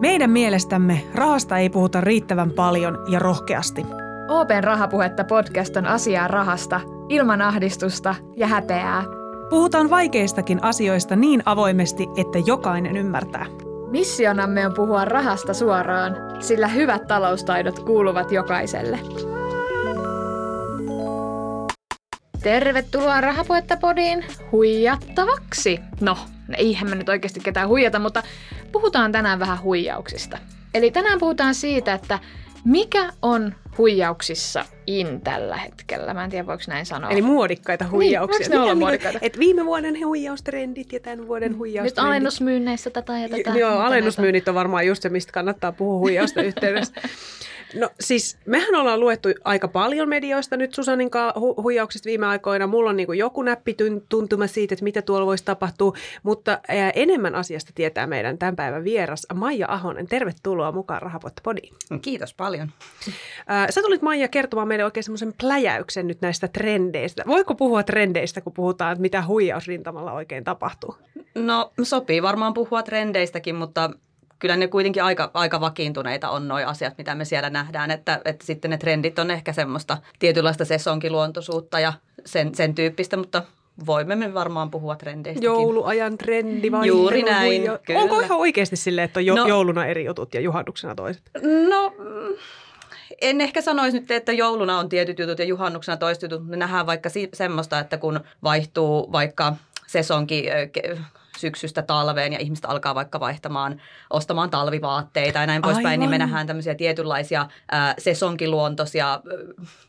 Meidän mielestämme rahasta ei puhuta riittävän paljon ja rohkeasti. Open Rahapuhetta podcast on asiaa rahasta, ilman ahdistusta ja häpeää. Puhutaan vaikeistakin asioista niin avoimesti, että jokainen ymmärtää. Missionamme on puhua rahasta suoraan, sillä hyvät taloustaidot kuuluvat jokaiselle. Tervetuloa Rahapuhetta podiin huijattavaksi. No, eihän me nyt oikeasti ketään huijata, mutta puhutaan tänään vähän huijauksista. Eli tänään puhutaan siitä, että mikä on huijauksissa in tällä hetkellä? Mä en tiedä, voiko näin sanoa. Eli muodikkaita huijauksia. Niin, ne olla muodikkaita? Et viime vuoden huijaustrendit ja tämän vuoden huijaustrendit. Nyt alennusmyynneissä tätä ja tätä. Joo, alennusmyynnit on varmaan just se, mistä kannattaa puhua huijausta yhteydessä. No siis mehän ollaan luettu aika paljon medioista nyt Susanin hu- huijauksista viime aikoina. Mulla on niin joku näppi tuntuma siitä, että mitä tuolla voisi tapahtua, mutta ää, enemmän asiasta tietää meidän tämän päivän vieras Maija Ahonen. Tervetuloa mukaan Rahapotta-podiin. Kiitos paljon. Ää, sä tulit Maija kertomaan meille oikein semmoisen pläjäyksen nyt näistä trendeistä. Voiko puhua trendeistä, kun puhutaan, että mitä huijausrintamalla oikein tapahtuu? No sopii varmaan puhua trendeistäkin, mutta kyllä ne kuitenkin aika, aika vakiintuneita on nuo asiat, mitä me siellä nähdään, että, että sitten ne trendit on ehkä semmoista tietynlaista sesonkiluontoisuutta ja sen, sen tyyppistä, mutta voimme me varmaan puhua trendeistä. Jouluajan trendi vai? Juuri näin, kyllä. Onko ihan oikeasti silleen, että on jo, no, jouluna eri jutut ja juhannuksena toiset? No en ehkä sanoisi nyt, että jouluna on tietyt jutut ja juhannuksena toiset jutut. Me nähdään vaikka si- semmoista, että kun vaihtuu vaikka sesonki syksystä talveen ja ihmiset alkaa vaikka vaihtamaan, ostamaan talvivaatteita ja näin poispäin, niin me nähdään tämmöisiä tietynlaisia ää, sesonkiluontoisia ää,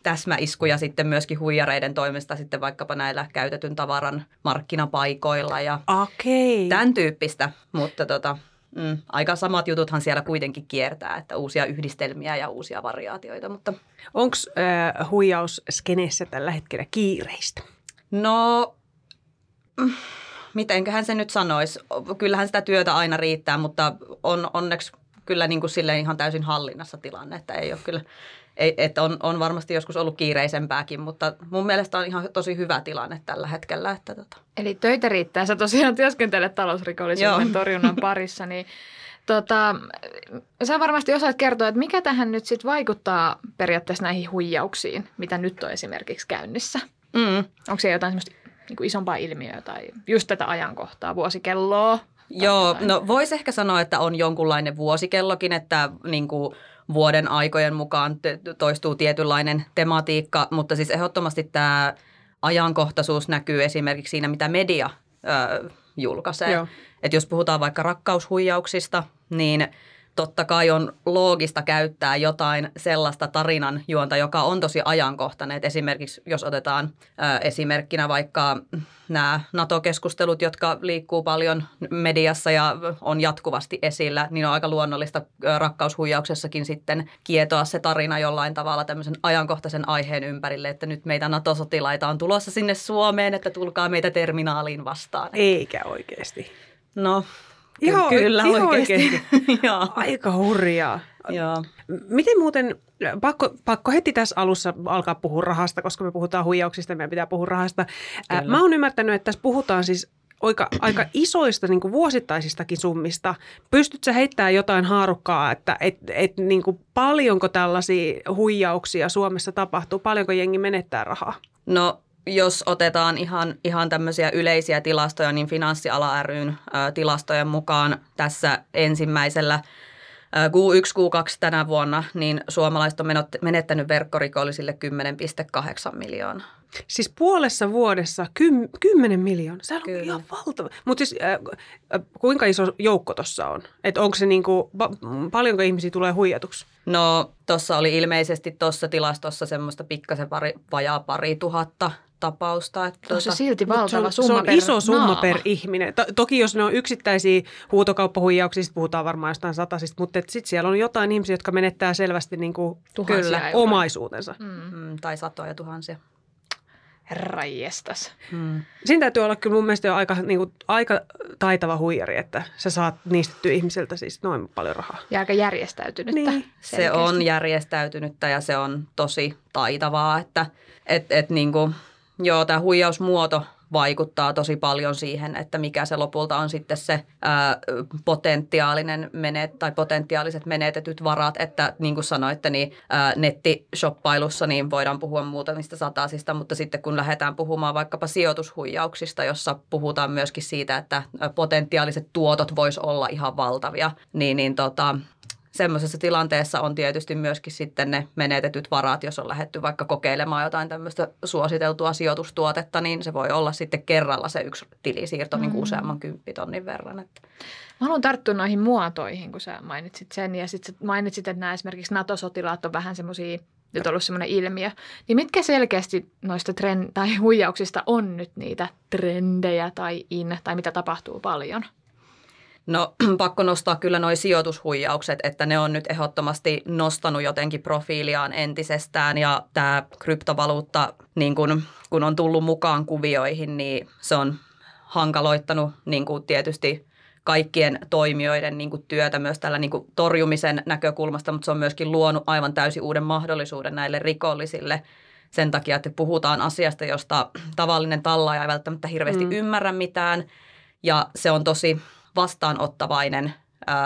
täsmäiskuja sitten myöskin huijareiden toimesta sitten vaikkapa näillä käytetyn tavaran markkinapaikoilla ja okay. tämän tyyppistä, mutta tota, Mm, aika samat jututhan siellä kuitenkin kiertää, että uusia yhdistelmiä ja uusia variaatioita. Mutta... Onko äh, huijaus skenessä tällä hetkellä kiireistä? No, mm, mitenköhän se nyt sanoisi. Kyllähän sitä työtä aina riittää, mutta on onneksi kyllä niin kuin silleen ihan täysin hallinnassa tilanne, että ei ole kyllä, ei, että on, on varmasti joskus ollut kiireisempääkin, mutta mun mielestä on ihan tosi hyvä tilanne tällä hetkellä. Että tota. Eli töitä riittää. Sä tosiaan työskentelet talousrikollisuuden Joo. torjunnan parissa, niin Tota, sä varmasti osaat kertoa, että mikä tähän nyt sitten vaikuttaa periaatteessa näihin huijauksiin, mitä nyt on esimerkiksi käynnissä. Mm. Onko se jotain semmoista niin kuin isompaa ilmiöä tai just tätä ajankohtaa, vuosikelloa? Joo, jotain. no voisi ehkä sanoa, että on jonkunlainen vuosikellokin, että niin kuin vuoden aikojen mukaan toistuu tietynlainen tematiikka, mutta siis ehdottomasti tämä ajankohtaisuus näkyy esimerkiksi siinä, mitä media ö, julkaisee. Että jos puhutaan vaikka rakkaushuijauksista, niin – totta kai on loogista käyttää jotain sellaista tarinan juonta, joka on tosi ajankohtainen. Et esimerkiksi jos otetaan ä, esimerkkinä vaikka nämä NATO-keskustelut, jotka liikkuu paljon mediassa ja on jatkuvasti esillä, niin on aika luonnollista rakkaushuijauksessakin sitten kietoa se tarina jollain tavalla tämmöisen ajankohtaisen aiheen ympärille, että nyt meitä NATO-sotilaita on tulossa sinne Suomeen, että tulkaa meitä terminaaliin vastaan. Eikä oikeasti. No, Ihan, Kyllä, ihan oikeasti. Aika hurjaa. Joo. Miten muuten, pakko, pakko heti tässä alussa alkaa puhua rahasta, koska me puhutaan huijauksista, meidän pitää puhua rahasta. Kyllä. Mä oon ymmärtänyt, että tässä puhutaan siis aika, aika isoista niin vuosittaisistakin summista. Pystytkö heittämään jotain haarukkaa, että et, et, niin kuin paljonko tällaisia huijauksia Suomessa tapahtuu, paljonko jengi menettää rahaa? No jos otetaan ihan, ihan tämmöisiä yleisiä tilastoja, niin Finanssiala ryn ä, tilastojen mukaan tässä ensimmäisellä Q1, Q2 tänä vuonna, niin suomalaiset on menettänyt verkkorikollisille 10,8 miljoonaa. Siis puolessa vuodessa kym, 10 miljoonaa. Se on Kyllä. ihan valtava. Mutta siis äh, kuinka iso joukko tuossa on? Että onko se niinku, pa- paljonko ihmisiä tulee huijatuksi? No tuossa oli ilmeisesti tuossa tilastossa semmoista pikkasen pari, vajaa pari tuhatta tapausta. Että tuota, se silti valtava se on, summa Se on per iso summa naama. per ihminen. To, toki jos ne on yksittäisiä huutokauppahuijauksia, puhutaan varmaan jostain satasista, mutta sitten siellä on jotain ihmisiä, jotka menettää selvästi niin kuin kyllä, omaisuutensa. Mm. Mm, tai satoja tuhansia. Herranjestas. Hmm. Siinä täytyy olla kyllä mun mielestä jo aika, niin kuin, aika taitava huijari, että sä saat niistettyä ihmiseltä siis noin paljon rahaa. Ja aika järjestäytynyttä. Niin. Se on järjestäytynyttä ja se on tosi taitavaa, että et, et, niin kuin, joo, tämä huijausmuoto vaikuttaa tosi paljon siihen, että mikä se lopulta on sitten se ää, potentiaalinen menet, tai potentiaaliset menetetyt varat, että niin kuin sanoitte, niin ää, nettishoppailussa niin voidaan puhua muutamista satasista, mutta sitten kun lähdetään puhumaan vaikkapa sijoitushuijauksista, jossa puhutaan myöskin siitä, että potentiaaliset tuotot vois olla ihan valtavia, niin, niin tota, semmoisessa tilanteessa on tietysti myöskin sitten ne menetetyt varat, jos on lähetty vaikka kokeilemaan jotain tämmöistä suositeltua sijoitustuotetta, niin se voi olla sitten kerralla se yksi tilisiirto niin mm. niin useamman kymppitonnin verran. Että. Mä haluan tarttua noihin muotoihin, kun sä mainitsit sen ja sitten mainitsit, että nämä esimerkiksi NATO-sotilaat on vähän semmoisia nyt ollut semmoinen ilmiö. Niin mitkä selkeästi noista trend- tai huijauksista on nyt niitä trendejä tai in, tai mitä tapahtuu paljon? No pakko nostaa kyllä nuo sijoitushuijaukset, että ne on nyt ehdottomasti nostanut jotenkin profiiliaan entisestään ja tämä kryptovaluutta, niin kun, kun on tullut mukaan kuvioihin, niin se on hankaloittanut niin kuin tietysti kaikkien toimijoiden niin kuin työtä myös tällä niin kuin torjumisen näkökulmasta, mutta se on myöskin luonut aivan täysin uuden mahdollisuuden näille rikollisille sen takia, että puhutaan asiasta, josta tavallinen tallaaja ei välttämättä hirveästi mm. ymmärrä mitään ja se on tosi vastaanottavainen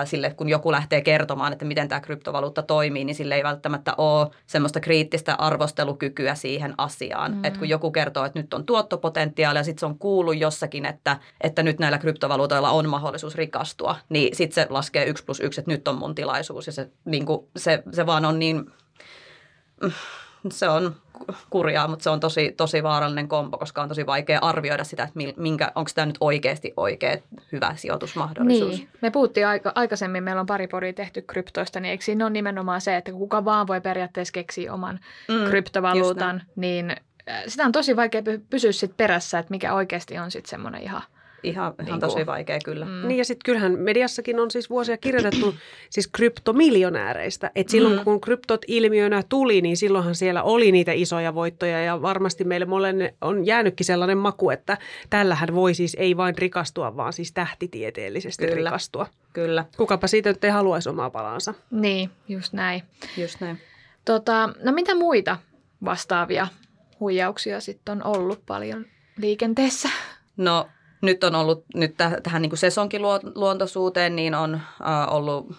sille, kun joku lähtee kertomaan, että miten tämä kryptovaluutta toimii, niin sille ei välttämättä ole semmoista kriittistä arvostelukykyä siihen asiaan. Mm. Että kun joku kertoo, että nyt on tuottopotentiaalia, sitten se on kuullut jossakin, että, että nyt näillä kryptovaluutoilla on mahdollisuus rikastua, niin sitten se laskee yksi plus yksi, että nyt on mun tilaisuus ja se, niin kuin, se, se vaan on niin se on kurjaa, mutta se on tosi, tosi vaarallinen kompo, koska on tosi vaikea arvioida sitä, että minkä, onko tämä nyt oikeasti oikea hyvä sijoitusmahdollisuus. Niin. Me puhuttiin aika, aikaisemmin, meillä on pari poria tehty kryptoista, niin eikö siinä ole nimenomaan se, että kuka vaan voi periaatteessa keksiä oman mm, kryptovaluutan, niin äh, sitä on tosi vaikea pysyä sit perässä, että mikä oikeasti on sitten semmoinen ihan – Ihan, ihan niin tosi vaikea kyllä. Mm. Niin ja sitten kyllähän mediassakin on siis vuosia kirjoitettu siis kryptomiljonääreistä. Että silloin mm. kun kryptot ilmiönä tuli, niin silloinhan siellä oli niitä isoja voittoja ja varmasti meille molemmat on jäänytkin sellainen maku, että tällähän voi siis ei vain rikastua, vaan siis tähtitieteellisesti kyllä. rikastua. Kyllä. Kukapa siitä nyt ei haluaisi omaa palansa. Niin, just näin. Just näin. Tota, no mitä muita vastaavia huijauksia sitten on ollut paljon liikenteessä? No nyt on ollut nyt täh- tähän niin kuin sesonkiluontoisuuteen, niin on äh, ollut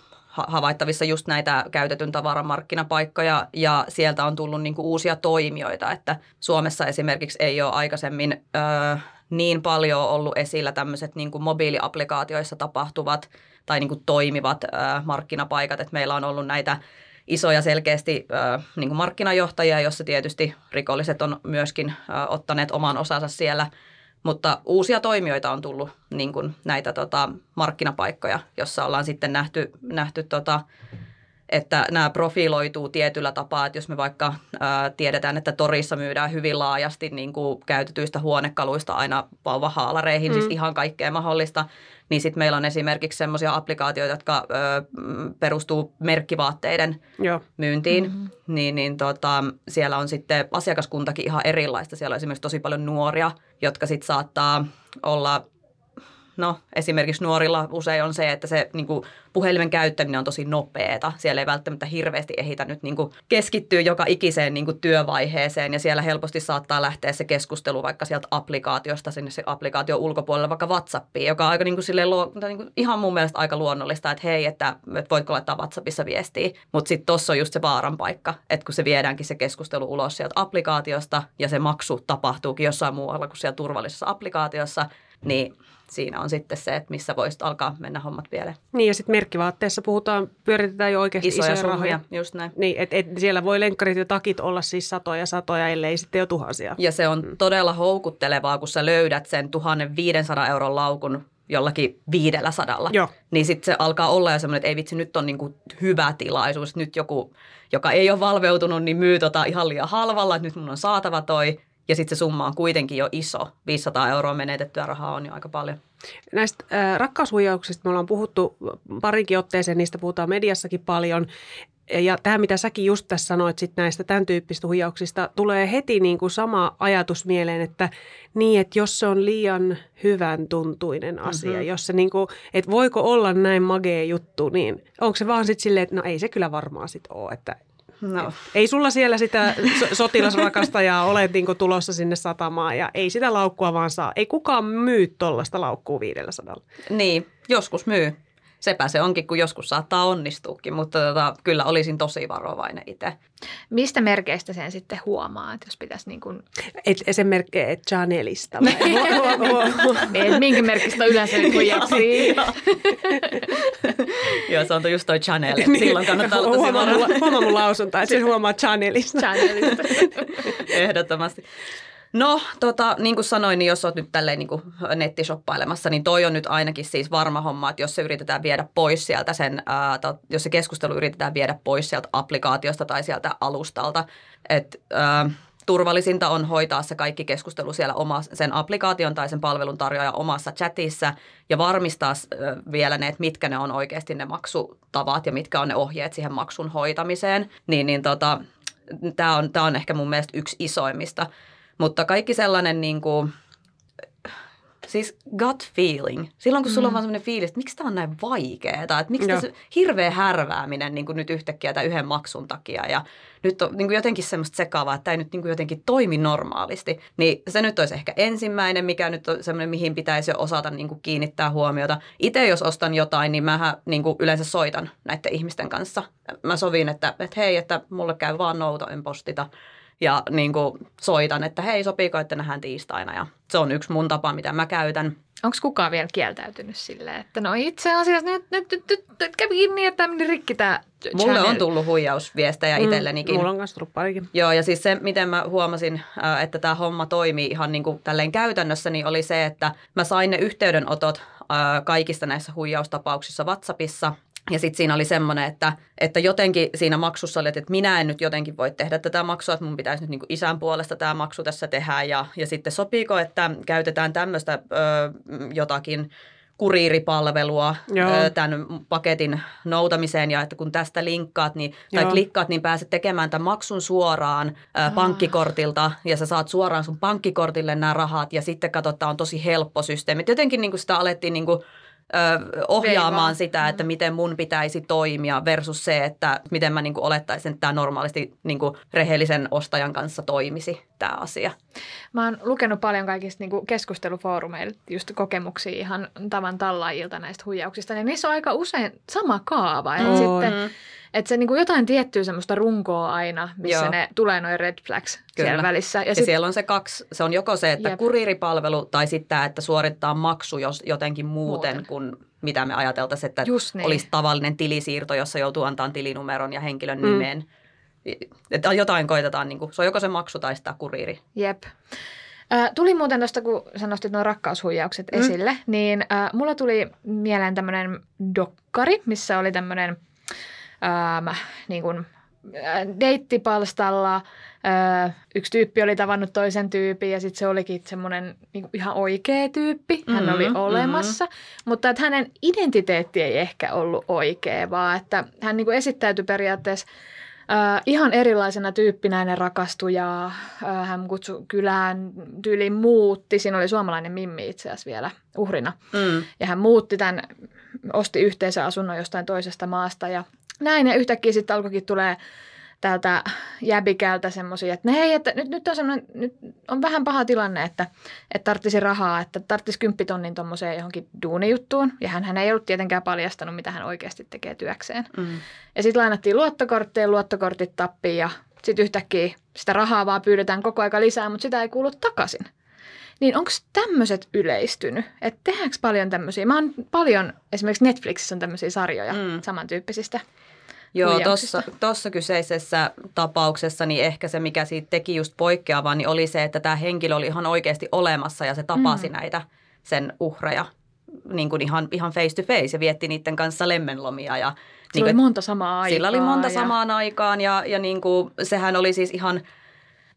havaittavissa just näitä käytetyn tavaran markkinapaikkoja ja sieltä on tullut niin kuin uusia toimijoita, että Suomessa esimerkiksi ei ole aikaisemmin äh, niin paljon ollut esillä tämmöiset niin kuin mobiiliaplikaatioissa tapahtuvat tai niin kuin toimivat äh, markkinapaikat, että meillä on ollut näitä isoja selkeästi äh, niin kuin markkinajohtajia, jossa tietysti rikolliset on myöskin äh, ottaneet oman osansa siellä – mutta uusia toimijoita on tullut niin kuin näitä tota, markkinapaikkoja, jossa ollaan sitten nähty, nähty tota, että nämä profiloituu tietyllä tapaa, että jos me vaikka ää, tiedetään, että torissa myydään hyvin laajasti niin kuin käytetyistä huonekaluista aina vauvahaalareihin, siis mm. siis ihan kaikkea mahdollista, niin sitten meillä on esimerkiksi sellaisia applikaatioita, jotka ö, perustuu merkkivaatteiden Joo. myyntiin, mm-hmm. niin, niin tota, siellä on sitten asiakaskuntakin ihan erilaista. Siellä on esimerkiksi tosi paljon nuoria, jotka sitten saattaa olla No esimerkiksi nuorilla usein on se, että se niin kuin, puhelimen käyttäminen on tosi nopeeta. Siellä ei välttämättä hirveästi ehitä nyt niin kuin, keskittyä joka ikiseen niin kuin, työvaiheeseen ja siellä helposti saattaa lähteä se keskustelu vaikka sieltä applikaatiosta sinne se applikaatio ulkopuolelle vaikka WhatsAppiin, joka on aika niin kuin, silleen, niin kuin, ihan mun mielestä aika luonnollista, että hei, että, että voitko laittaa WhatsAppissa viestiä. Mutta sitten tuossa on just se vaaran paikka, että kun se viedäänkin se keskustelu ulos sieltä applikaatiosta ja se maksu tapahtuukin jossain muualla kuin siellä turvallisessa applikaatiossa, niin siinä on sitten se, että missä voisit alkaa mennä hommat vielä. Niin ja sitten merkkivaatteessa puhutaan, pyöritetään jo oikeasti isoja, isoja rahoja. just näin. Niin, et, et siellä voi lenkkarit ja takit olla siis satoja satoja, ellei sitten jo tuhansia. Ja se on mm. todella houkuttelevaa, kun sä löydät sen 1500 euron laukun jollakin viidellä sadalla. Joo. Niin sitten se alkaa olla jo semmoinen, että ei vitsi, nyt on niinku hyvä tilaisuus. Nyt joku, joka ei ole valveutunut, niin myy tota ihan liian halvalla, että nyt mun on saatava toi. Ja sitten se summa on kuitenkin jo iso. 500 euroa menetettyä rahaa on jo aika paljon. Näistä äh, rakkaushuijauksista me ollaan puhuttu parinkin otteeseen, niistä puhutaan mediassakin paljon. Ja tämä, mitä säkin just tässä sanoit sit näistä tämän tyyppistä huijauksista, tulee heti niin kuin sama ajatus mieleen, että niin, että jos se on liian hyvän tuntuinen asia, mm-hmm. jos se niin kuin, että voiko olla näin magea juttu, niin onko se vaan sitten silleen, että no ei se kyllä varmaan sitten ole, että No. Ei sulla siellä sitä sotilasrakastajaa ole niin tulossa sinne satamaan ja ei sitä laukkua vaan saa. Ei kukaan myy tuollaista laukkua 500. Niin, joskus myy sepä se onkin, kun joskus saattaa onnistuukin, mutta tota, kyllä olisin tosi varovainen itse. Mistä merkeistä sen sitten huomaa, että jos pitäisi niin kuin... Et, sen merkkejä, että Chanelista niin, minkä merkistä yleensä huijaksi? Joo, se on just toi Chanel. Niin. Silloin kannattaa olla tosi varovainen. Huomaa mun lausunta, että sen huomaa Chanelista. Chanelista. Ehdottomasti. No, tota, niin kuin sanoin, niin jos olet nyt tälleen niin nettishoppailemassa, niin toi on nyt ainakin siis varma homma, että jos se yritetään viedä pois sieltä sen, ää, ta, jos se keskustelu yritetään viedä pois sieltä applikaatiosta tai sieltä alustalta, että turvallisinta on hoitaa se kaikki keskustelu siellä oma, sen applikaation tai sen palveluntarjoajan omassa chatissa ja varmistaa vielä ne, että mitkä ne on oikeasti ne maksutavat ja mitkä on ne ohjeet siihen maksun hoitamiseen. Niin, niin tota, tämä on, on ehkä mun mielestä yksi isoimmista. Mutta kaikki sellainen niin kuin, siis gut feeling. Silloin kun sulla mm. on vaan sellainen fiilis, että miksi tämä on näin vaikeaa, että miksi tässä hirveä härvääminen niin kuin nyt yhtäkkiä tämän yhden maksun takia ja nyt on niin kuin jotenkin semmoista sekaavaa, että tämä ei nyt niin kuin jotenkin toimi normaalisti. Niin se nyt olisi ehkä ensimmäinen, mikä nyt on semmoinen, mihin pitäisi jo osata niin kuin kiinnittää huomiota. Itse jos ostan jotain, niin mä niin kuin yleensä soitan näiden ihmisten kanssa. Mä sovin, että, että hei, että mulle käy vaan nouto, en postita ja niin kuin soitan, että hei, sopiiko, että nähdään tiistaina. Ja se on yksi mun tapa, mitä mä käytän. Onko kukaan vielä kieltäytynyt silleen, että no itse asiassa nyt, nyt, nyt, nyt, nyt kävi niin, että meni rikki tämä Mulle on tullut huijausviestejä mm, itsellenikin. Mulla on myös tullut parikin. Joo, ja siis se, miten mä huomasin, että tämä homma toimii ihan niin kuin tälleen käytännössä, niin oli se, että mä sain ne yhteydenotot kaikista näissä huijaustapauksissa WhatsAppissa – ja sitten siinä oli semmoinen, että, että jotenkin siinä maksussa oli, että minä en nyt jotenkin voi tehdä tätä maksua, että mun pitäisi nyt niin kuin isän puolesta tämä maksu tässä tehdä. Ja, ja sitten sopiiko, että käytetään tämmöistä ö, jotakin kuriiripalvelua Joo. tämän paketin noutamiseen ja että kun tästä linkkaat niin, tai Joo. klikkaat, niin pääset tekemään tämän maksun suoraan ah. pankkikortilta ja sä saat suoraan sun pankkikortille nämä rahat ja sitten katsotaan, on tosi helppo systeemi. Jotenkin niin kuin sitä alettiin niin kuin ö, ohjaamaan Veivaa. sitä, että mm. miten mun pitäisi toimia versus se, että miten mä niin kuin olettaisin, että tämä normaalisti niin kuin rehellisen ostajan kanssa toimisi tämä asia. Mä oon lukenut paljon kaikista niin keskustelufoorumeilta just kokemuksia ihan tavan tallaajilta näistä huijauksista. Ja niissä on aika usein sama kaava. Että sitten että se niin kuin jotain tiettyä semmoista runkoa aina, missä Joo. ne tulee noin red flags Kyllä. siellä välissä. Ja, ja sit... siellä on se kaksi, se on joko se, että Jep. kuriiripalvelu tai sitten että suorittaa maksu jos jotenkin muuten, muuten. kuin mitä me ajateltaisiin, että niin. olisi tavallinen tilisiirto, jossa joutuu antamaan tilinumeron ja henkilön mm. nimen. Että jotain koitetaan, niin kuin, se on joko se maksu tai sitä kuriiri. Jep. Äh, tuli muuten tuosta, kun sä nostit nuo rakkaushuijaukset mm. esille, niin äh, mulla tuli mieleen tämmöinen dokkari, missä oli tämmöinen – ähm, niin kuin, äh, deittipalstalla äh, yksi tyyppi oli tavannut toisen tyypin ja sitten se olikin semmoinen niin ihan oikea tyyppi. Hän mm-hmm, oli olemassa, mm-hmm. mutta että hänen identiteetti ei ehkä ollut oikea, vaan että hän niin kuin esittäytyi periaatteessa Uh, ihan erilaisena tyyppinä hänen rakastui ja uh, hän kutsui kylään tyyliin muutti. Siinä oli suomalainen Mimmi itse asiassa vielä uhrina. Mm. Ja hän muutti tämän, osti yhteisöasunnon jostain toisesta maasta ja näin ja yhtäkkiä sitten alkoikin tulee täältä jäbikältä semmoisia, että hei, että nyt, nyt, on nyt on vähän paha tilanne, että, että tarttisi rahaa, että tarttisi kymppitonnin tuommoiseen johonkin duunijuttuun. Ja hän, hän ei ollut tietenkään paljastanut, mitä hän oikeasti tekee työkseen. Mm. Ja sitten lainattiin luottokortteja, luottokortit tappiin ja sitten yhtäkkiä sitä rahaa vaan pyydetään koko aika lisää, mutta sitä ei kuulu takaisin. Niin onko tämmöiset yleistynyt? Että tehdäänkö paljon tämmöisiä? Mä oon paljon, esimerkiksi Netflixissä on tämmöisiä sarjoja mm. samantyyppisistä. Joo, tuossa kyseisessä tapauksessa niin ehkä se, mikä siitä teki just poikkeavaa, niin oli se, että tämä henkilö oli ihan oikeasti olemassa ja se tapasi mm. näitä sen uhreja niin kuin ihan, ihan face to face ja vietti niiden kanssa lemmenlomia. Ja, sillä niin oli monta samaa aikaa. Sillä oli monta ja... samaan aikaan ja, ja niin kuin, sehän oli siis ihan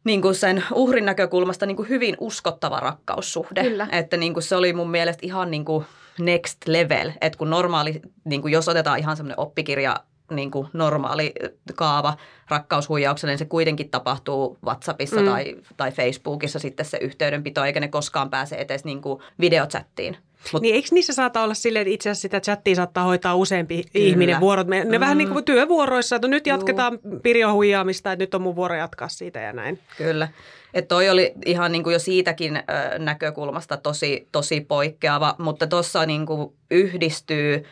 niin kuin sen uhrin näkökulmasta niin kuin hyvin uskottava rakkaussuhde. Kyllä. Että niin kuin se oli mun mielestä ihan niin kuin next level. Että kun normaali, niin kuin jos otetaan ihan semmoinen oppikirja niin kuin normaali kaava rakkaushuijaukselle, niin se kuitenkin tapahtuu WhatsAppissa mm. tai, tai Facebookissa sitten se yhteydenpito, eikä ne koskaan pääse edes niin kuin videochattiin. Mut, niin eikö niissä saata olla silleen, että itse asiassa sitä chattia saattaa hoitaa useampi kyllä. ihminen vuorot? Ne, ne mm. vähän niin kuin työvuoroissa, että nyt jatketaan Pirjo huijaamista, että nyt on mun vuoro jatkaa siitä ja näin. Kyllä. Että toi oli ihan niin kuin jo siitäkin näkökulmasta tosi, tosi poikkeava, mutta tuossa niin kuin yhdistyy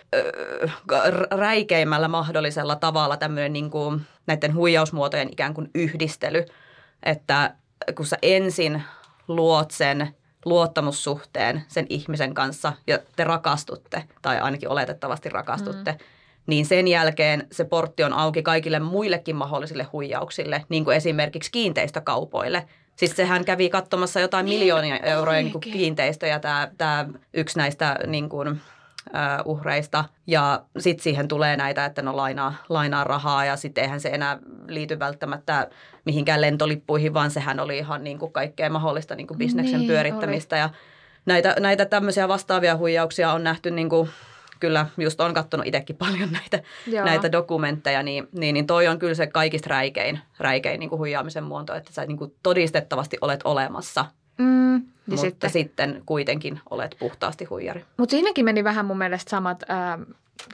räikeimmällä mahdollisella tavalla tämmöinen niin kuin näiden huijausmuotojen ikään kuin yhdistely, että kun sä ensin luot sen luottamussuhteen sen ihmisen kanssa ja te rakastutte, tai ainakin oletettavasti rakastutte, mm. niin sen jälkeen se portti on auki kaikille muillekin mahdollisille huijauksille, niin kuin esimerkiksi kiinteistökaupoille. Siis sehän kävi katsomassa jotain niin, miljoonia euroja niin kuin kiinteistöjä, tämä, tämä yksi näistä niin kuin, uhreista. Ja sitten siihen tulee näitä, että no lainaa, lainaa rahaa ja sitten eihän se enää liity välttämättä mihinkään lentolippuihin, vaan sehän oli ihan niin kuin kaikkea mahdollista niin kuin bisneksen niin, pyörittämistä. Oli. Ja näitä, näitä tämmöisiä vastaavia huijauksia on nähty niin kuin kyllä just on katsonut itsekin paljon näitä, näitä dokumentteja, niin, niin, niin toi on kyllä se kaikista räikein, räikein niin kuin huijaamisen muoto, että sä niin kuin todistettavasti olet olemassa – Mm, mutta sitten. sitten kuitenkin olet puhtaasti huijari. Mutta siinäkin meni vähän mun mielestä samat ää,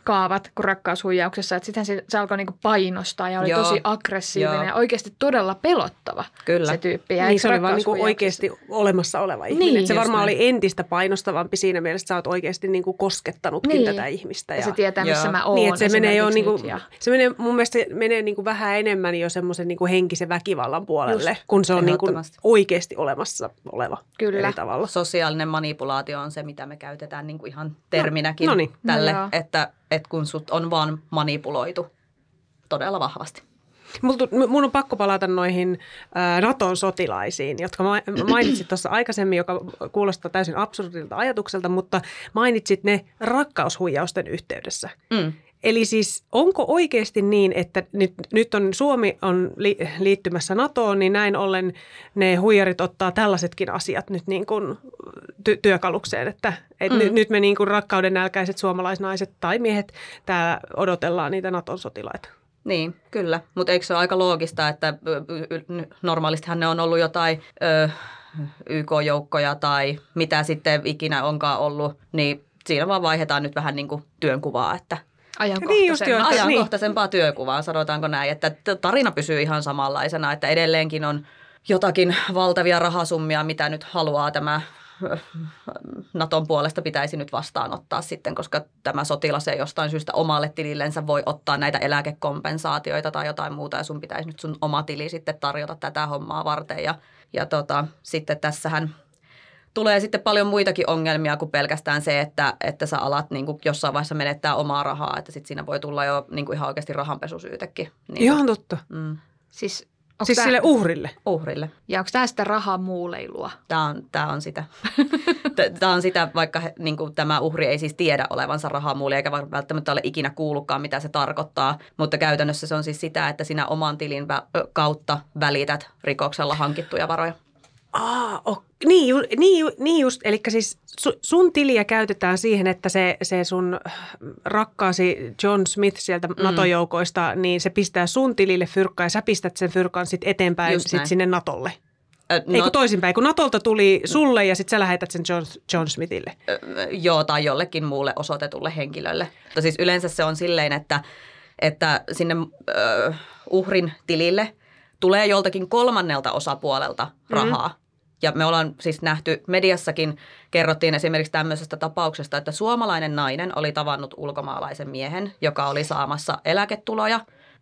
kaavat kuin rakkaushuijauksessa, että sitten se, se alkoi niinku painostaa ja oli Joo. tosi aggressiivinen Joo. ja oikeasti todella pelottava Kyllä. se tyyppi. Ja niin se oli vaan niinku oikeasti olemassa oleva ihminen. Niin, se varmaan näin. oli entistä painostavampi siinä mielessä, että sä oot oikeasti niinku koskettanutkin niin. tätä ihmistä. Ja, ja se tietää, missä Joo. mä oon. Niin, se menee jo niinku, ja... se menee, mun mielestä se menee niinku vähän enemmän jo semmoisen niinku henkisen väkivallan puolelle, Just. kun se on niinku oikeasti olemassa oleva Kyllä. eri tavalla. Sosiaalinen manipulaatio on se, mitä me käytetään niinku ihan terminäkin no, no niin. tälle, no että että kun sut on vaan manipuloitu todella vahvasti. Mun on pakko palata noihin Naton sotilaisiin, jotka mainitsit tuossa aikaisemmin, joka kuulostaa täysin absurdilta ajatukselta, mutta mainitsit ne rakkaushuijausten yhteydessä. Mm. Eli siis onko oikeasti niin, että nyt, nyt on Suomi on li, liittymässä NATOon, niin näin ollen ne huijarit ottaa tällaisetkin asiat nyt niin kuin ty, työkalukseen, että et mm. nyt, nyt me niin kuin rakkauden nälkäiset suomalaisnaiset tai miehet täällä odotellaan niitä NATOn sotilaita. Niin, kyllä. Mutta eikö se ole aika loogista, että normaalistihan ne on ollut jotain ö, YK-joukkoja tai mitä sitten ikinä onkaan ollut, niin siinä vaan vaihdetaan nyt vähän niin kuin työnkuvaa, että – ajankohtaisempaa, niin ajankohtaisempaa niin. työkuvaa, sanotaanko näin. Että tarina pysyy ihan samanlaisena, että edelleenkin on jotakin valtavia rahasummia, mitä nyt haluaa tämä Naton puolesta pitäisi nyt vastaanottaa sitten, koska tämä sotilas ei jostain syystä omalle tilillensä voi ottaa näitä eläkekompensaatioita tai jotain muuta, ja sun pitäisi nyt sun oma tili sitten tarjota tätä hommaa varten. Ja, ja tota, sitten tässähän tulee sitten paljon muitakin ongelmia kuin pelkästään se, että, että sä alat niin kuin jossain vaiheessa menettää omaa rahaa, että sitten siinä voi tulla jo niin kuin ihan oikeasti rahanpesusyytekin. Niin ihan totta. Mm. Siis siis tämä, sille uhrille? Uhrille. Ja onko tämä sitä rahamuuleilua? Tämä on, tämä on sitä. tämä on sitä, vaikka he, niin kuin tämä uhri ei siis tiedä olevansa rahamuuli, eikä välttämättä ole ikinä kuullutkaan, mitä se tarkoittaa. Mutta käytännössä se on siis sitä, että sinä oman tilin kautta välität rikoksella hankittuja varoja. Aa, oh, niin, ju, niin, ju, niin just, eli siis su, sun tiliä käytetään siihen, että se, se sun rakkaasi John Smith sieltä mm. NATO-joukoista, niin se pistää sun tilille fyrkkaa ja sä pistät sen fyrkan sitten eteenpäin sit sinne NATOlle. Äh, Ei kun toisinpäin, kun Natolta tuli sulle ja sitten sä lähetät sen John, John Smithille. Äh, joo, tai jollekin muulle osoitetulle henkilölle. Mutta siis yleensä se on silleen, että, että sinne äh, uhrin tilille tulee joltakin kolmannelta osapuolelta rahaa. Mm. Ja me ollaan siis nähty, mediassakin kerrottiin esimerkiksi tämmöisestä tapauksesta, että suomalainen nainen oli tavannut ulkomaalaisen miehen, joka oli saamassa eläketuloja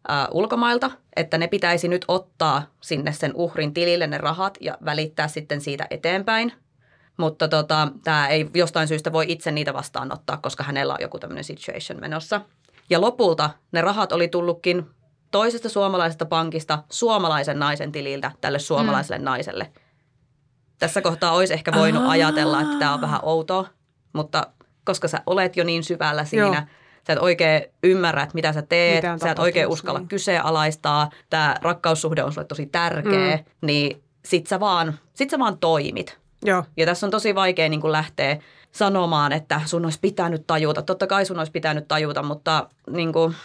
ää, ulkomailta, että ne pitäisi nyt ottaa sinne sen uhrin tilille ne rahat ja välittää sitten siitä eteenpäin. Mutta tota, tämä ei jostain syystä voi itse niitä vastaanottaa, koska hänellä on joku tämmöinen situation menossa. Ja lopulta ne rahat oli tullutkin toisesta suomalaisesta pankista suomalaisen naisen tililtä tälle suomalaiselle mm. naiselle – tässä kohtaa olisi ehkä voinut Aa. ajatella, että tämä on vähän outoa, mutta koska sä olet jo niin syvällä siinä, Joo. sä et oikein ymmärrä, että mitä sä teet, mitä sä et oikein uskalla niin. kyseenalaistaa, tämä rakkaussuhde on sulle tosi tärkeä, mm. niin sit sä vaan, sit sä vaan toimit. Joo. Ja tässä on tosi vaikea niin lähteä sanomaan, että sun olisi pitänyt tajuta. Totta kai sun olisi pitänyt tajuta, mutta niin kuin,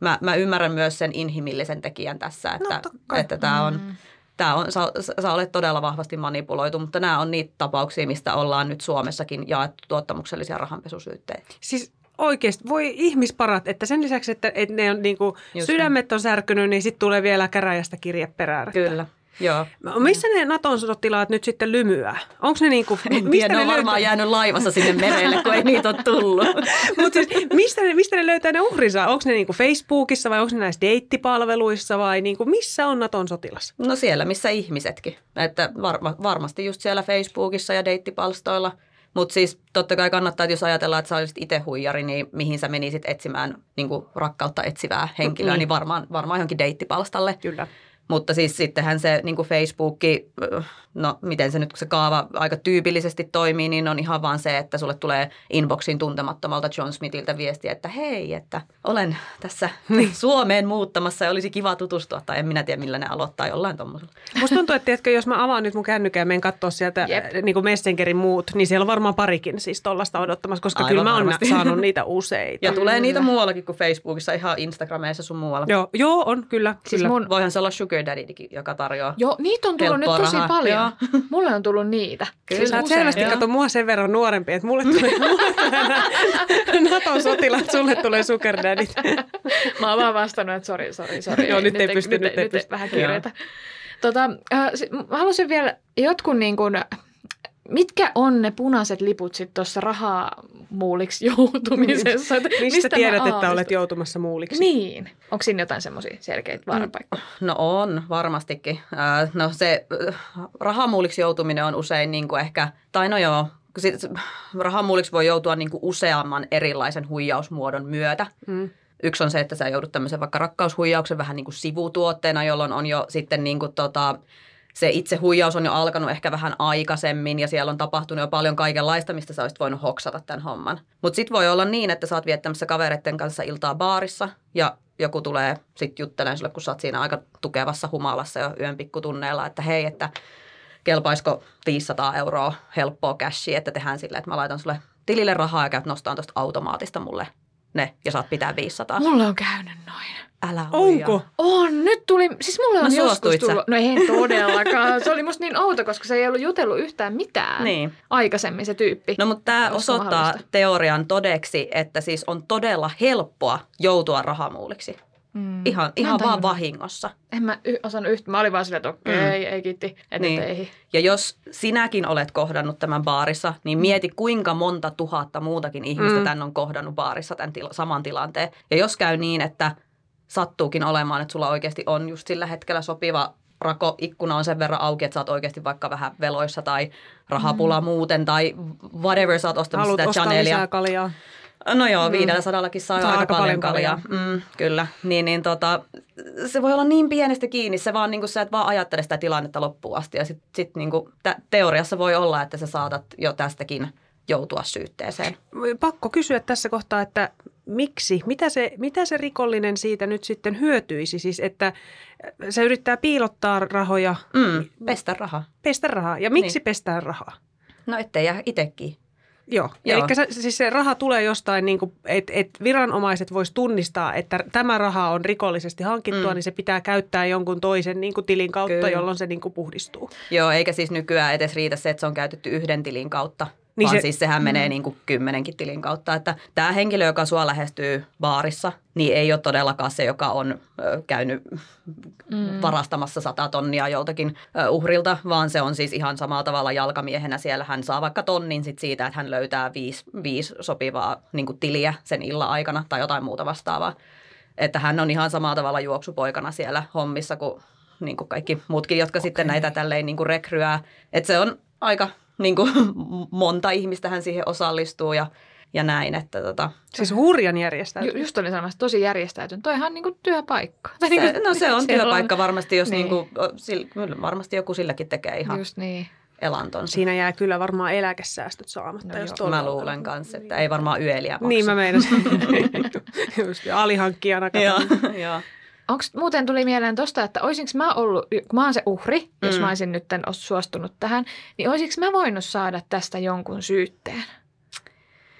mä, mä ymmärrän myös sen inhimillisen tekijän tässä, että, no, että tämä on... Mm tämä on, sä, sä olet todella vahvasti manipuloitu, mutta nämä on niitä tapauksia, mistä ollaan nyt Suomessakin jaettu tuottamuksellisia rahanpesusyytteitä. Siis oikeasti, voi ihmisparat, että sen lisäksi, että, että ne on niin kuin, sydämet on särkynyt, niin sitten tulee vielä käräjästä kirje perään. Kyllä. Joo. Missä ne Naton sotilaat nyt sitten lymyää? Onko ne niinku... En mistä tiedä, ne, ne on varmaan jäänyt laivassa sinne merelle, kun ei niitä ole tullut. Mutta siis, mistä, ne, mistä ne löytää ne uhrinsa? Onko ne niinku Facebookissa vai onko ne näissä deittipalveluissa vai niinku, missä on Naton sotilas? No siellä, missä ihmisetkin. Että varma, varmasti just siellä Facebookissa ja deittipalstoilla. Mutta siis totta kai kannattaa, että jos ajatellaan, että sä olisit itse huijari, niin mihin sä menisit etsimään niin rakkautta etsivää henkilöä, mm. niin varmaan, varmaan johonkin deittipalstalle. Kyllä. Mutta siis sittenhän se niin kuin Facebook, no miten se nyt se kaava aika tyypillisesti toimii, niin on ihan vaan se, että sulle tulee inboxin tuntemattomalta John Smithiltä viestiä, että hei, että olen tässä niin. Suomeen muuttamassa ja olisi kiva tutustua, tai en minä tiedä millä ne aloittaa jollain tuommoisella. Musta tuntuu, että tiedätkö, jos mä avaan nyt mun kännykän ja menen katsoa sieltä niin kuin Messengerin muut, niin siellä on varmaan parikin siis tuollaista odottamassa, koska Aivan kyllä mä oon saanut niitä useita. Ja tulee niitä muuallakin kuin Facebookissa, ihan Instagrameissa sun muualla. Joo, joo on kyllä. Siis kyllä. Mun... Voihan se olla sugar daddy, joka tarjoaa Joo, niitä on tullut nyt tosi rahaa. paljon. Joo. Mulle on tullut niitä. Kyllä, siis oot selvästi kato mua sen verran nuorempi, että mulle tulee, mulle tulee Naton sotilaat, sulle tulee sugar daddy. Mä oon vaan vastannut, että sori, sori, sori. Joo, nyt, nyt ei pysty, nyt, nyt ei pysty. Vähän kiireitä. Tota, äh, mä haluaisin vielä jotkut niin kuin, Mitkä on ne punaiset liput sitten tuossa rahamuuliksi joutumisessa? Mistä, Mistä tiedät, että olet joutumassa muuliksi? Niin. Onko siinä jotain semmoisia selkeitä vaaranpaikkoja? No on, varmastikin. no se rahamuuliksi joutuminen on usein niin kuin ehkä, tai no joo, rahamuuliksi voi joutua niin kuin useamman erilaisen huijausmuodon myötä. Mm. Yksi on se, että sä joudut tämmöisen vaikka rakkaushuijauksen vähän niin kuin sivutuotteena, jolloin on jo sitten niin kuin tota, se itse huijaus on jo alkanut ehkä vähän aikaisemmin ja siellä on tapahtunut jo paljon kaikenlaista, mistä sä olisit voinut hoksata tämän homman. Mutta sitten voi olla niin, että sä oot viettämässä kavereiden kanssa iltaa baarissa ja joku tulee sitten juttelemaan sulle, kun sä oot siinä aika tukevassa humalassa jo yön pikkutunneilla, että hei, että kelpaisiko 500 euroa helppoa cashia, että tehdään sillä, että mä laitan sulle tilille rahaa ja käyt nostaa tuosta automaatista mulle ne ja saat pitää 500. Mulla on käynyt noin. Älä Onko? On. Nyt tuli, siis mulla on no, joskus tullut. No ei todellakaan. Se oli musta niin outo, koska se ei ollut jutellut yhtään mitään niin. aikaisemmin se tyyppi. No mutta tämä osoittaa teorian todeksi, että siis on todella helppoa joutua rahamuuliksi. Mm. Ihan, ihan vaan vahingossa. En mä y- osannut yhtä. Mä olin vaan silleen, että okei, okay, mm. ei kiitti, niin. ei. Ja jos sinäkin olet kohdannut tämän baarissa, niin mieti kuinka monta tuhatta muutakin ihmistä mm. tämän on kohdannut baarissa tämän tila- saman tilanteen. Ja jos käy niin, että sattuukin olemaan, että sulla oikeasti on just sillä hetkellä sopiva rako, ikkuna on sen verran auki, että sä oot oikeasti vaikka vähän veloissa tai rahapula mm. muuten tai whatever sä oot ostamassa Haluat sitä Chanelia. lisää kaljaa. No joo, mm. 500 saa, saa aika, aika paljon kaljaa. kaljaa. Mm, kyllä. Niin, niin tota, se voi olla niin pienestä kiinni, se vaan niin kuin sä et vaan ajattele sitä tilannetta loppuun asti. Ja sitten sit, niin kuin, teoriassa voi olla, että sä saatat jo tästäkin joutua syytteeseen. Pakko kysyä tässä kohtaa, että miksi? Mitä se, mitä se rikollinen siitä nyt sitten hyötyisi? Siis että se yrittää piilottaa rahoja. Mm, pestä rahaa. Pestä rahaa. Ja miksi niin. pestää rahaa? No ettei jää itsekin Joo, Joo. eli se, siis se raha tulee jostain, niin että et viranomaiset vois tunnistaa, että tämä raha on rikollisesti hankittua, mm. niin se pitää käyttää jonkun toisen niin kuin tilin kautta, Kyllä. jolloin se niin kuin puhdistuu. Joo, eikä siis nykyään edes riitä se, että se on käytetty yhden tilin kautta, niin vaan se, siis sehän mm. menee niin kuin kymmenenkin tilin kautta. Että tämä henkilö, joka sua lähestyy baarissa, niin ei ole todellakaan se, joka on ö, käynyt mm. varastamassa sata tonnia joltakin ö, uhrilta, vaan se on siis ihan samalla tavalla jalkamiehenä. Siellä hän saa vaikka tonnin sit siitä, että hän löytää viisi, viisi sopivaa niin kuin tiliä sen illan aikana tai jotain muuta vastaavaa. Että hän on ihan samalla tavalla juoksupoikana siellä hommissa kuin, niin kuin kaikki muutkin, jotka okay. sitten näitä tälleen niin kuin rekryää. Että se on aika niin kuin, monta ihmistä hän siihen osallistuu ja, ja näin. Että, tota. Siis hurjan järjestäytynyt. Ju, just olin sanomassa, tosi järjestäytynyt. Toi ihan niin kuin työpaikka. Se, niin kuin, no se on työpaikka on. varmasti, jos niin. Niin kuin, sillä, varmasti joku silläkin tekee ihan just niin. elantonsa. Siinä jää kyllä varmaan eläkesäästöt saamatta. No, jos mä luulen kanssa, että ei varmaan yöliä maksa. Niin mä meinasin. just alihankkijana. Joo, joo. Onko muuten tuli mieleen tosta, että olisinko mä ollut, kun mä oon se uhri, mm. jos mä olisin nyt suostunut tähän, niin olisinko mä voinut saada tästä jonkun syytteen?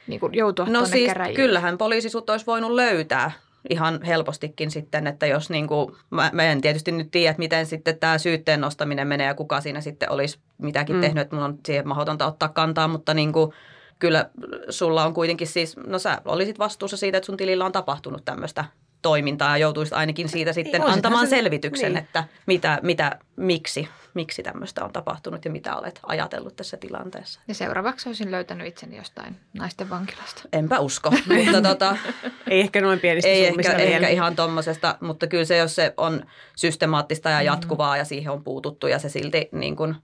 Niin kuin joutua no siis käräjiin. kyllähän poliisi sut olisi voinut löytää ihan helpostikin sitten, että jos niin kuin, mä, mä en tietysti nyt tiedä, että miten sitten tämä syytteen nostaminen menee ja kuka siinä sitten olisi mitäkin mm. tehnyt, että mun on siihen mahdotonta ottaa kantaa, mutta niin kuin, kyllä sulla on kuitenkin siis, no sä olisit vastuussa siitä, että sun tilillä on tapahtunut tämmöistä toimintaa ja joutuisit ainakin siitä sitten Ei, antamaan se, selvityksen, niin. että mitä, mitä, miksi, miksi tämmöistä on tapahtunut ja mitä olet ajatellut tässä tilanteessa. Ja seuraavaksi olisin löytänyt itseni jostain naisten vankilasta. Enpä usko, mutta tota, Ei ehkä noin pienistä Ei ehkä, ehkä ihan tuommoisesta, mutta kyllä se, jos se on systemaattista ja mm. jatkuvaa mm. ja siihen on puututtu ja se silti niin kuin,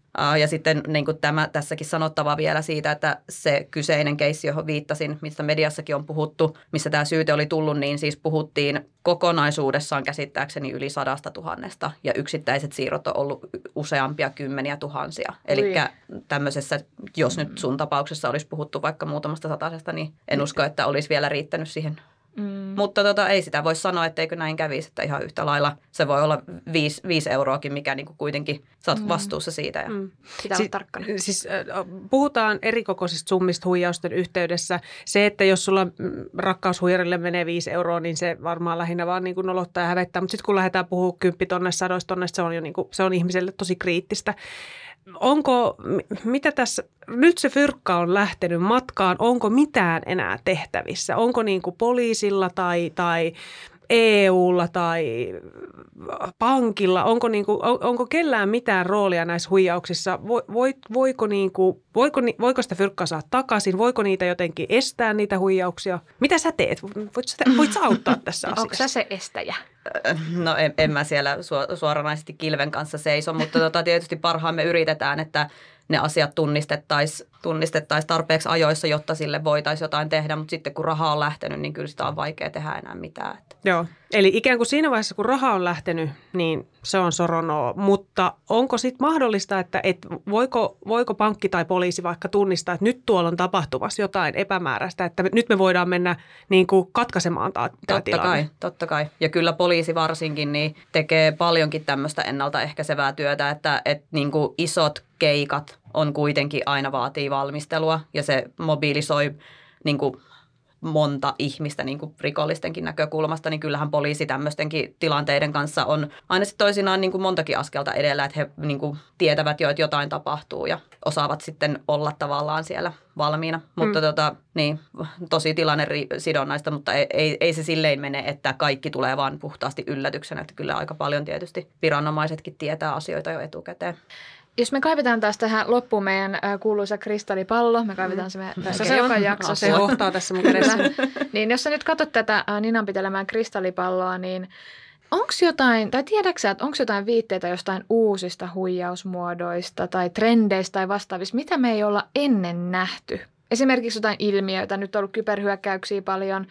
ja sitten niin kuin tämä tässäkin sanottava vielä siitä, että se kyseinen keissi, johon viittasin, mistä mediassakin on puhuttu, missä tämä syyte oli tullut, niin siis puhuttiin kokonaisuudessaan käsittääkseni yli sadasta tuhannesta ja yksittäiset siirrot on ollut useampia kymmeniä tuhansia. Eli tämmöisessä, jos nyt sun tapauksessa olisi puhuttu vaikka muutamasta satasesta, niin en usko, että olisi vielä riittänyt siihen Mm. Mutta tota, ei sitä voi sanoa, etteikö näin kävisi, että ihan yhtä lailla se voi olla viisi, viisi euroakin, mikä niinku kuitenkin sä oot mm. vastuussa siitä. Ja... Mm. Pitää si- olla tarkkana. Siis puhutaan erikokoisista summista huijausten yhteydessä. Se, että jos sulla mm, rakkaushuijarille menee viisi euroa, niin se varmaan lähinnä vaan niin nolottaa ja hävettää. Mutta sitten kun lähdetään puhumaan kymppitonnesta, sadoista tonnesta, se on jo niin kuin, se on ihmiselle tosi kriittistä onko, mitä tässä, nyt se fyrkka on lähtenyt matkaan, onko mitään enää tehtävissä? Onko niin kuin poliisilla tai, tai EUlla tai pankilla, onko, niin kuin, on, onko kellään mitään roolia näissä huijauksissa? Voi, voiko, niin kuin, voiko, voiko sitä fyrkkaa saada takaisin? Voiko niitä jotenkin estää niitä huijauksia? Mitä sä teet? Voit sä, voit sä auttaa tässä asiassa? Onko sä se estäjä? No en, en mä siellä suoranaisesti kilven kanssa seiso, mutta tota, tietysti parhaamme yritetään, että ne asiat tunnistettaisiin tunnistettais tarpeeksi ajoissa, jotta sille voitaisiin jotain tehdä, mutta sitten kun raha on lähtenyt, niin kyllä sitä on vaikea tehdä enää mitään. Joo, eli ikään kuin siinä vaiheessa, kun raha on lähtenyt, niin se on soronoa, mutta onko sitten mahdollista, että et voiko, voiko pankki tai poliisi vaikka tunnistaa, että nyt tuolla on tapahtumassa jotain epämääräistä, että nyt me voidaan mennä niin kuin katkaisemaan tämä Totta tilanne. kai, totta kai. Ja kyllä poliisi varsinkin niin tekee paljonkin tämmöistä ennaltaehkäisevää työtä, että, että niin kuin isot keikat on kuitenkin aina vaatii valmistelua ja se mobiilisoi niin kuin monta ihmistä niin kuin rikollistenkin näkökulmasta, niin kyllähän poliisi tämmöistenkin tilanteiden kanssa on aina sitten toisinaan niin kuin montakin askelta edellä, että he niin kuin tietävät jo, että jotain tapahtuu ja osaavat sitten olla tavallaan siellä valmiina. Mm. Mutta tota, niin, tosi tilanne sidonnaista, mutta ei, ei, ei se silleen mene, että kaikki tulee vaan puhtaasti yllätyksenä, että kyllä aika paljon tietysti viranomaisetkin tietää asioita jo etukäteen. Jos me kaivetaan taas tähän loppuun meidän kuuluisa kristallipallo, me kaivetaan se me tässä se joka jaksossa. Se hohtaa tässä mun kädessä. niin jos sä nyt katsot tätä Ninan pitelemään kristallipalloa, niin onko jotain, tai tiedätkö että onko jotain viitteitä jostain uusista huijausmuodoista tai trendeistä tai vastaavista, mitä me ei olla ennen nähty? Esimerkiksi jotain ilmiöitä, nyt on ollut kyberhyökkäyksiä paljon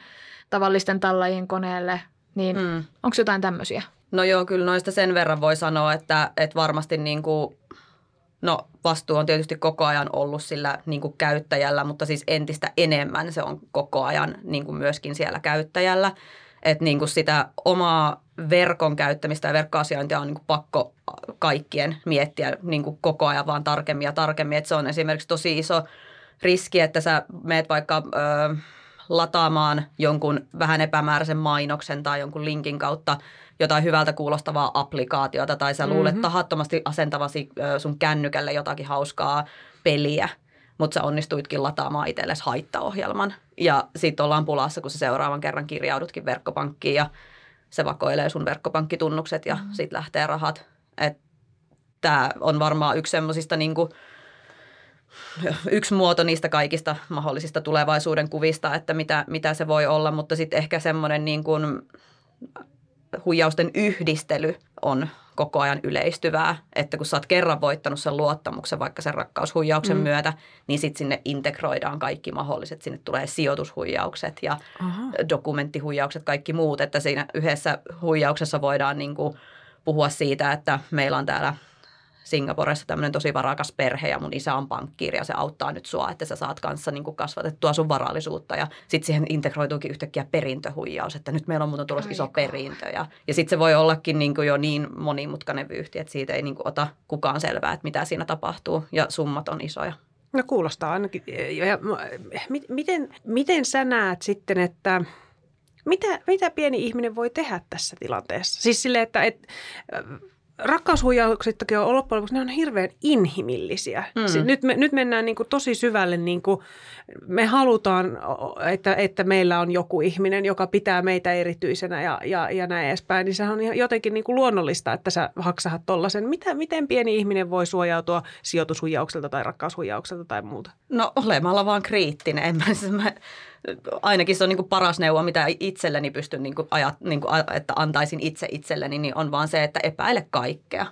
tavallisten tallajien koneelle, niin mm. onko jotain tämmöisiä? No joo, kyllä noista sen verran voi sanoa, että, että varmasti niin kuin No vastuu on tietysti koko ajan ollut sillä niin kuin käyttäjällä, mutta siis entistä enemmän se on koko ajan niin kuin myöskin siellä käyttäjällä. Että niin kuin sitä omaa verkon käyttämistä ja verkkoasiointia on niin kuin pakko kaikkien miettiä niin kuin koko ajan vaan tarkemmin ja tarkemmin. Että se on esimerkiksi tosi iso riski, että sä meet vaikka... Öö, lataamaan jonkun vähän epämääräisen mainoksen tai jonkun linkin kautta jotain hyvältä kuulostavaa applikaatiota tai sä luulet mm-hmm. tahattomasti asentavasi sun kännykälle jotakin hauskaa peliä, mutta sä onnistuitkin lataamaan itsellesi haittaohjelman. Ja sitten ollaan pulassa, kun sä seuraavan kerran kirjaudutkin verkkopankkiin ja se vakoilee sun verkkopankkitunnukset ja mm-hmm. sitten lähtee rahat. Tämä on varmaan yksi semmoisista niinku, yksi muoto niistä kaikista mahdollisista tulevaisuuden kuvista, että mitä, mitä se voi olla, mutta sitten ehkä semmoinen niin kuin huijausten yhdistely on koko ajan yleistyvää, että kun sä oot kerran voittanut sen luottamuksen vaikka sen rakkaushuijauksen mm. myötä, niin sitten sinne integroidaan kaikki mahdolliset. Sinne tulee sijoitushuijaukset ja Aha. dokumenttihuijaukset, kaikki muut, että siinä yhdessä huijauksessa voidaan niin kuin puhua siitä, että meillä on täällä – Singaporessa tämmöinen tosi varakas perhe ja mun isä on pankkiiri ja se auttaa nyt sua, että sä saat kanssa niin kuin kasvatettua sun varallisuutta. Ja sitten siihen integroituukin yhtäkkiä perintöhuijaus, että nyt meillä on muuten tulossa iso perintö. Ja, ja sitten se voi ollakin niin kuin jo niin monimutkainen vyyhti, että siitä ei niin kuin ota kukaan selvää, että mitä siinä tapahtuu ja summat on isoja. No kuulostaa ainakin. Ja, miten, miten sä näet sitten, että Mitä, mitä pieni ihminen voi tehdä tässä tilanteessa? Siis sille, että et, rakkaushuijauksittakin on loppujen lopuksi, ne on hirveän inhimillisiä. Mm. Nyt, me, nyt mennään niin kuin tosi syvälle, niin kuin me halutaan, että, että meillä on joku ihminen, joka pitää meitä erityisenä ja, ja, ja näin edespäin. Niin se on jotenkin niin kuin luonnollista, että sä haksahat tollaisen. Mitä, miten pieni ihminen voi suojautua sijoitushuijaukselta tai rakkaushuijaukselta tai muuta? No olemalla vaan kriittinen. En mä, siis mä, ainakin se on niin kuin paras neuvo, mitä itselleni pystyn, niin kuin ajat, niin kuin, että antaisin itse itselleni, niin on vaan se, että epäile kaikkea.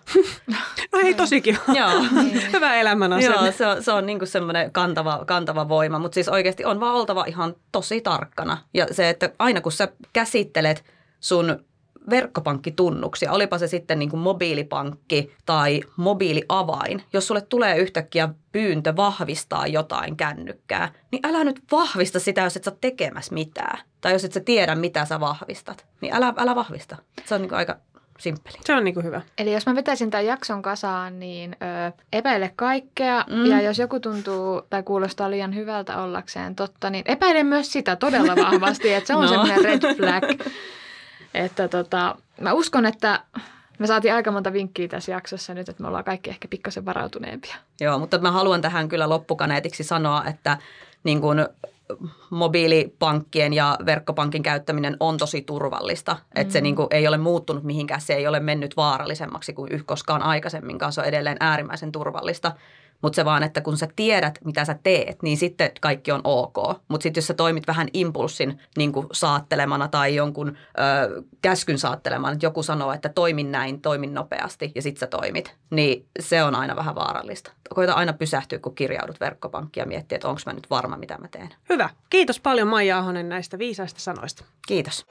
no ei tosikin Joo. Hyvä elämän asenne. Joo, se on, se on niin kuin semmoinen kantava, kantava voima, mutta siis oikeasti on vaan oltava ihan tosi tarkkana. Ja se, että aina kun sä käsittelet sun verkkopankkitunnuksia, olipa se sitten niin kuin mobiilipankki tai mobiiliavain. Jos sulle tulee yhtäkkiä pyyntö vahvistaa jotain kännykkää, niin älä nyt vahvista sitä, jos et sä tekemässä mitään. Tai jos et sä tiedä, mitä sä vahvistat, niin älä, älä vahvista. Se on niin kuin aika simppeli. Se on niin kuin hyvä. Eli jos mä vetäisin tämän jakson kasaan, niin ö, epäile kaikkea mm. ja jos joku tuntuu tai kuulostaa liian hyvältä ollakseen totta, niin epäile myös sitä todella vahvasti, että se on no. semmoinen red flag. Että tota, mä uskon, että me saatiin aika monta vinkkiä tässä jaksossa nyt, että me ollaan kaikki ehkä pikkasen varautuneempia. Joo, mutta mä haluan tähän kyllä loppukaneetiksi sanoa, että niin kun mobiilipankkien ja verkkopankin käyttäminen on tosi turvallista. Mm. Että se niin kuin ei ole muuttunut mihinkään, se ei ole mennyt vaarallisemmaksi kuin koskaan aikaisemminkaan. Se on edelleen äärimmäisen turvallista. Mutta se vaan, että kun sä tiedät, mitä sä teet, niin sitten kaikki on ok. Mutta sitten jos sä toimit vähän impulssin niin saattelemana tai jonkun ö, käskyn saattelemana, että joku sanoo, että toimin näin, toimin nopeasti ja sitten sä toimit, niin se on aina vähän vaarallista. Koita aina pysähtyä, kun kirjaudut verkkopankkiin ja miettiä, että onko mä nyt varma, mitä mä teen. Hyvä. Kiitos paljon Maija Ahonen näistä viisaista sanoista. Kiitos.